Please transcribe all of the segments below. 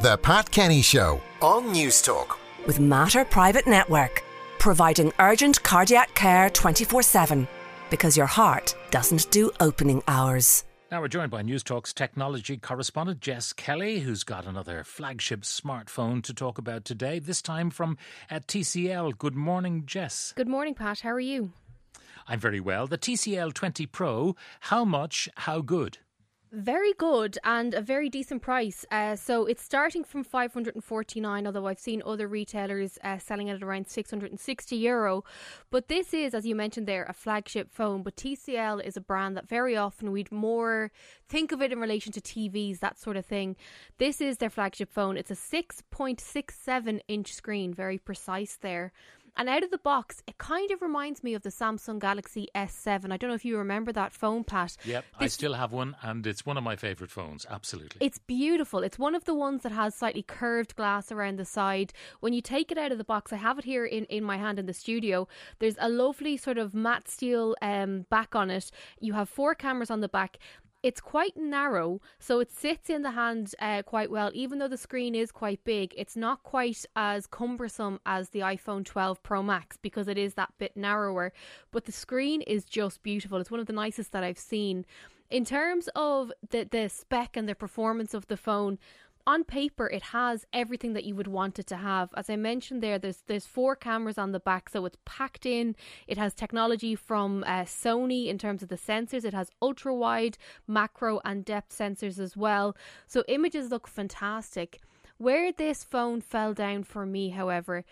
The Pat Kenny Show on Newstalk. with Mater Private Network, providing urgent cardiac care 24 7 because your heart doesn't do opening hours. Now we're joined by Newstalk's technology correspondent Jess Kelly, who's got another flagship smartphone to talk about today, this time from at TCL. Good morning, Jess. Good morning, Pat. How are you? I'm very well. The TCL 20 Pro, how much, how good? Very good and a very decent price. Uh, so it's starting from 549, although I've seen other retailers uh, selling it at around 660 euro. But this is, as you mentioned there, a flagship phone. But TCL is a brand that very often we'd more think of it in relation to TVs, that sort of thing. This is their flagship phone. It's a 6.67 inch screen, very precise there. And out of the box, it kind of reminds me of the Samsung Galaxy S7. I don't know if you remember that phone, Pat. Yep, I still have one, and it's one of my favourite phones, absolutely. It's beautiful. It's one of the ones that has slightly curved glass around the side. When you take it out of the box, I have it here in, in my hand in the studio. There's a lovely sort of matte steel um, back on it. You have four cameras on the back. It's quite narrow, so it sits in the hand uh, quite well. Even though the screen is quite big, it's not quite as cumbersome as the iPhone 12 Pro Max because it is that bit narrower. But the screen is just beautiful. It's one of the nicest that I've seen. In terms of the, the spec and the performance of the phone, on paper it has everything that you would want it to have. As i mentioned there there's there's four cameras on the back so it's packed in. It has technology from uh, sony in terms of the sensors. It has ultra wide macro and depth sensors as well. So images look fantastic. Where this phone fell down for me however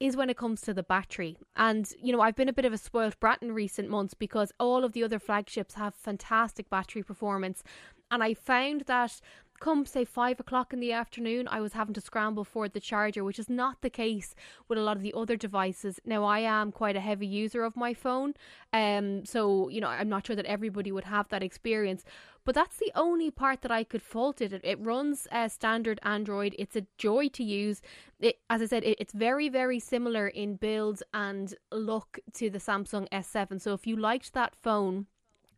is when it comes to the battery. And, you know, I've been a bit of a spoilt brat in recent months because all of the other flagships have fantastic battery performance. And I found that come, say, five o'clock in the afternoon, I was having to scramble for the charger, which is not the case with a lot of the other devices. Now, I am quite a heavy user of my phone. Um, so, you know, I'm not sure that everybody would have that experience. But that's the only part that I could fault it. It, it runs uh, standard Android. It's a joy to use. It, as I said, it, it's very, very similar in build and look to the Samsung S7. So if you liked that phone,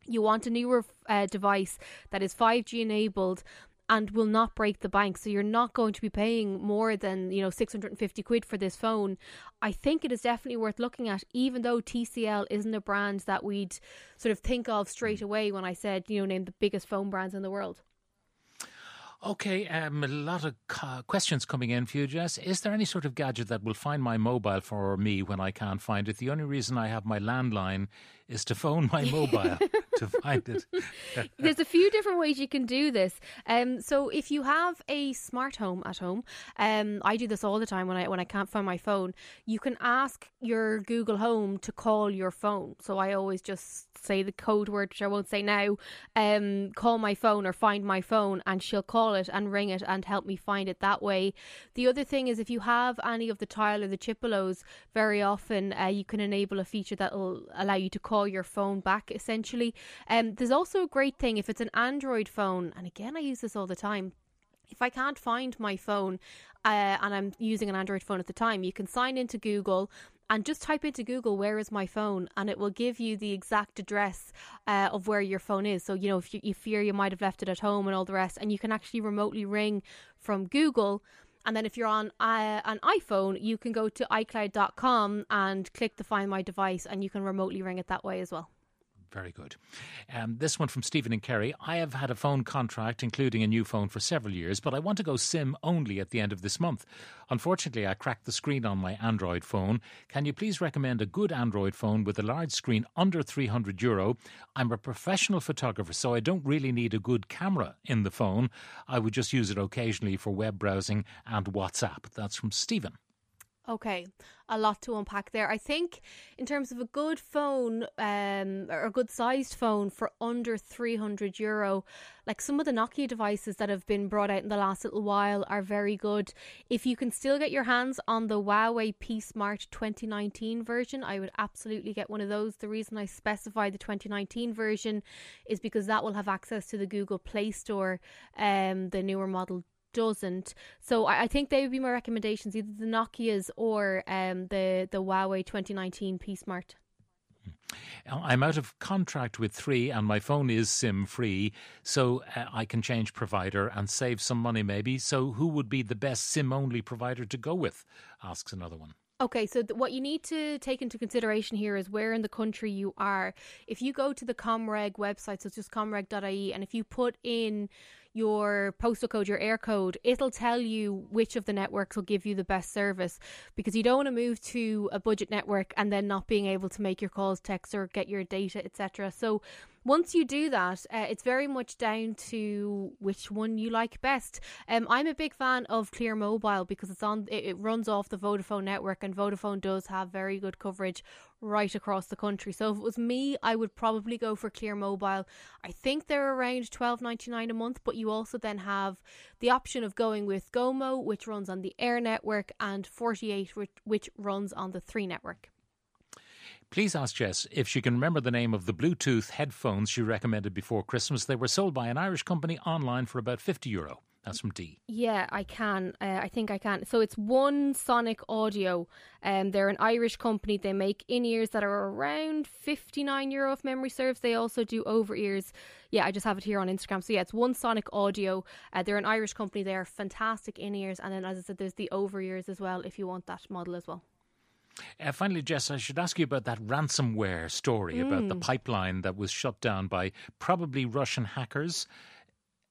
you want a newer uh, device that is 5G enabled and will not break the bank so you're not going to be paying more than you know 650 quid for this phone i think it is definitely worth looking at even though tcl isn't a brand that we'd sort of think of straight away when i said you know name the biggest phone brands in the world Okay, um, a lot of co- questions coming in for you, Jess. Is there any sort of gadget that will find my mobile for me when I can't find it? The only reason I have my landline is to phone my mobile to find it. There's a few different ways you can do this. Um, so if you have a smart home at home, um, I do this all the time when I when I can't find my phone. You can ask your Google Home to call your phone. So I always just say the code word, which I won't say now. Um, call my phone or find my phone, and she'll call it and ring it and help me find it that way. The other thing is if you have any of the tile or the chipolos, very often uh, you can enable a feature that will allow you to call your phone back. Essentially, um, there's also a great thing if it's an Android phone, and again, I use this all the time. If I can't find my phone uh, and I'm using an Android phone at the time, you can sign into Google and just type into Google where is my phone, and it will give you the exact address uh, of where your phone is. So you know if you, you fear you might have left it at home and all the rest, and you can actually remotely ring from Google. And then if you're on uh, an iPhone, you can go to iCloud.com and click the Find My Device, and you can remotely ring it that way as well. Very good. Um, this one from Stephen and Kerry. I have had a phone contract, including a new phone, for several years, but I want to go SIM only at the end of this month. Unfortunately, I cracked the screen on my Android phone. Can you please recommend a good Android phone with a large screen under 300 euro? I'm a professional photographer, so I don't really need a good camera in the phone. I would just use it occasionally for web browsing and WhatsApp. That's from Stephen. Okay, a lot to unpack there. I think in terms of a good phone, um, or a good sized phone for under three hundred euro, like some of the Nokia devices that have been brought out in the last little while are very good. If you can still get your hands on the Huawei P Smart 2019 version, I would absolutely get one of those. The reason I specify the 2019 version is because that will have access to the Google Play Store, um, the newer model doesn't. So I, I think they would be my recommendations, either the Nokia's or um the the Huawei 2019 P Smart. I'm out of contract with Three and my phone is SIM free, so uh, I can change provider and save some money maybe. So, who would be the best SIM only provider to go with? asks another one. Okay, so th- what you need to take into consideration here is where in the country you are. If you go to the Comreg website, so it's just comreg.ie, and if you put in your postal code, your Eircode, it'll tell you which of the networks will give you the best service because you don't want to move to a budget network and then not being able to make your calls, texts, or get your data, etc. So once you do that, uh, it's very much down to which one you like best. Um, I'm a big fan of Clear Mobile because it's on. It, it runs off the Vodafone network, and Vodafone does have very good coverage right across the country. So if it was me, I would probably go for Clear Mobile. I think they're around twelve ninety nine a month, but you also then have the option of going with Gomo, which runs on the Eir network, and Forty Eight, which, which runs on the Three network. Please ask Jess if she can remember the name of the Bluetooth headphones she recommended before Christmas. They were sold by an Irish company online for about 50 euro. That's from D. Yeah, I can. Uh, I think I can. So it's One Sonic Audio. Um, they're an Irish company. They make in ears that are around 59 euro if memory serves. They also do over ears. Yeah, I just have it here on Instagram. So yeah, it's One Sonic Audio. Uh, they're an Irish company. They are fantastic in ears. And then, as I said, there's the over ears as well if you want that model as well. Uh, finally, Jess, I should ask you about that ransomware story mm. about the hmm. pipeline that was shut down by probably Russian hackers.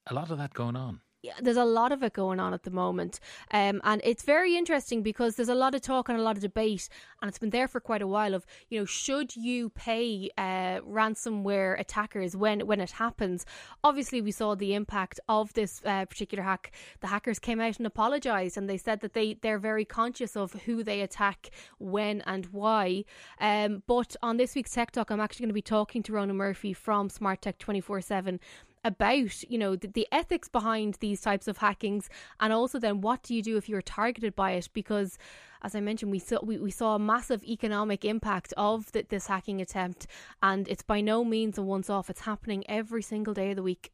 A lot of that going on there's a lot of it going on at the moment, um, and it's very interesting because there's a lot of talk and a lot of debate, and it's been there for quite a while. Of you know, should you pay uh, ransomware attackers when when it happens? Obviously, we saw the impact of this uh, particular hack. The hackers came out and apologized, and they said that they they're very conscious of who they attack, when, and why. Um, but on this week's Tech Talk, I'm actually going to be talking to Ronan Murphy from Smart Tech 24 7 about you know the, the, ethics behind these types of hackings and also then what do you do if you're targeted by it because as I mentioned we saw we, we saw a massive economic impact of the, this hacking attempt and it's by no means a once off it's happening every single day of the week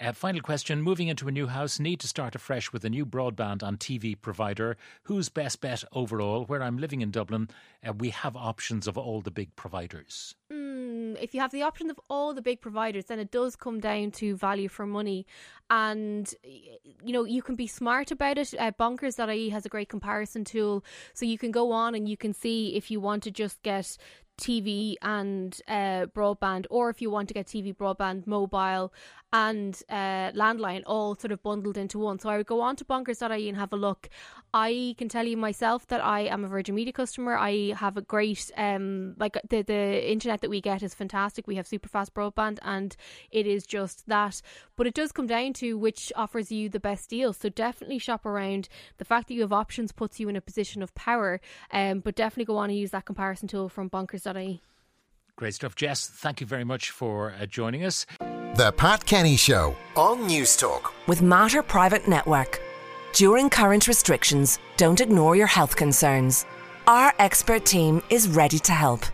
uh, final question Moving into a new house, need to start afresh with a new broadband and TV provider. Who's best bet overall? Where I'm living in Dublin, uh, we have options of all the big providers. Mm, if you have the option of all the big providers, then it does come down to value for money. And, you know, you can be smart about it. Uh, bonkers.ie has a great comparison tool. So you can go on and you can see if you want to just get TV and uh, broadband, or if you want to get TV, broadband, mobile, and uh, landline all sort of bundled into one. So I would go on to bonkers.ie and have a look. I can tell you myself that I am a Virgin Media customer. I have a great, um, like the, the internet that we get is fantastic. We have super fast broadband and it is just that. But it does come down to which offers you the best deal. So definitely shop around. The fact that you have options puts you in a position of power. Um, but definitely go on and use that comparison tool from bonkers.ie. Great stuff, Jess. Thank you very much for uh, joining us. The Pat Kenny Show on Newstalk With Mater Private Network. During current restrictions, don't ignore your health concerns. Our expert team is ready to help.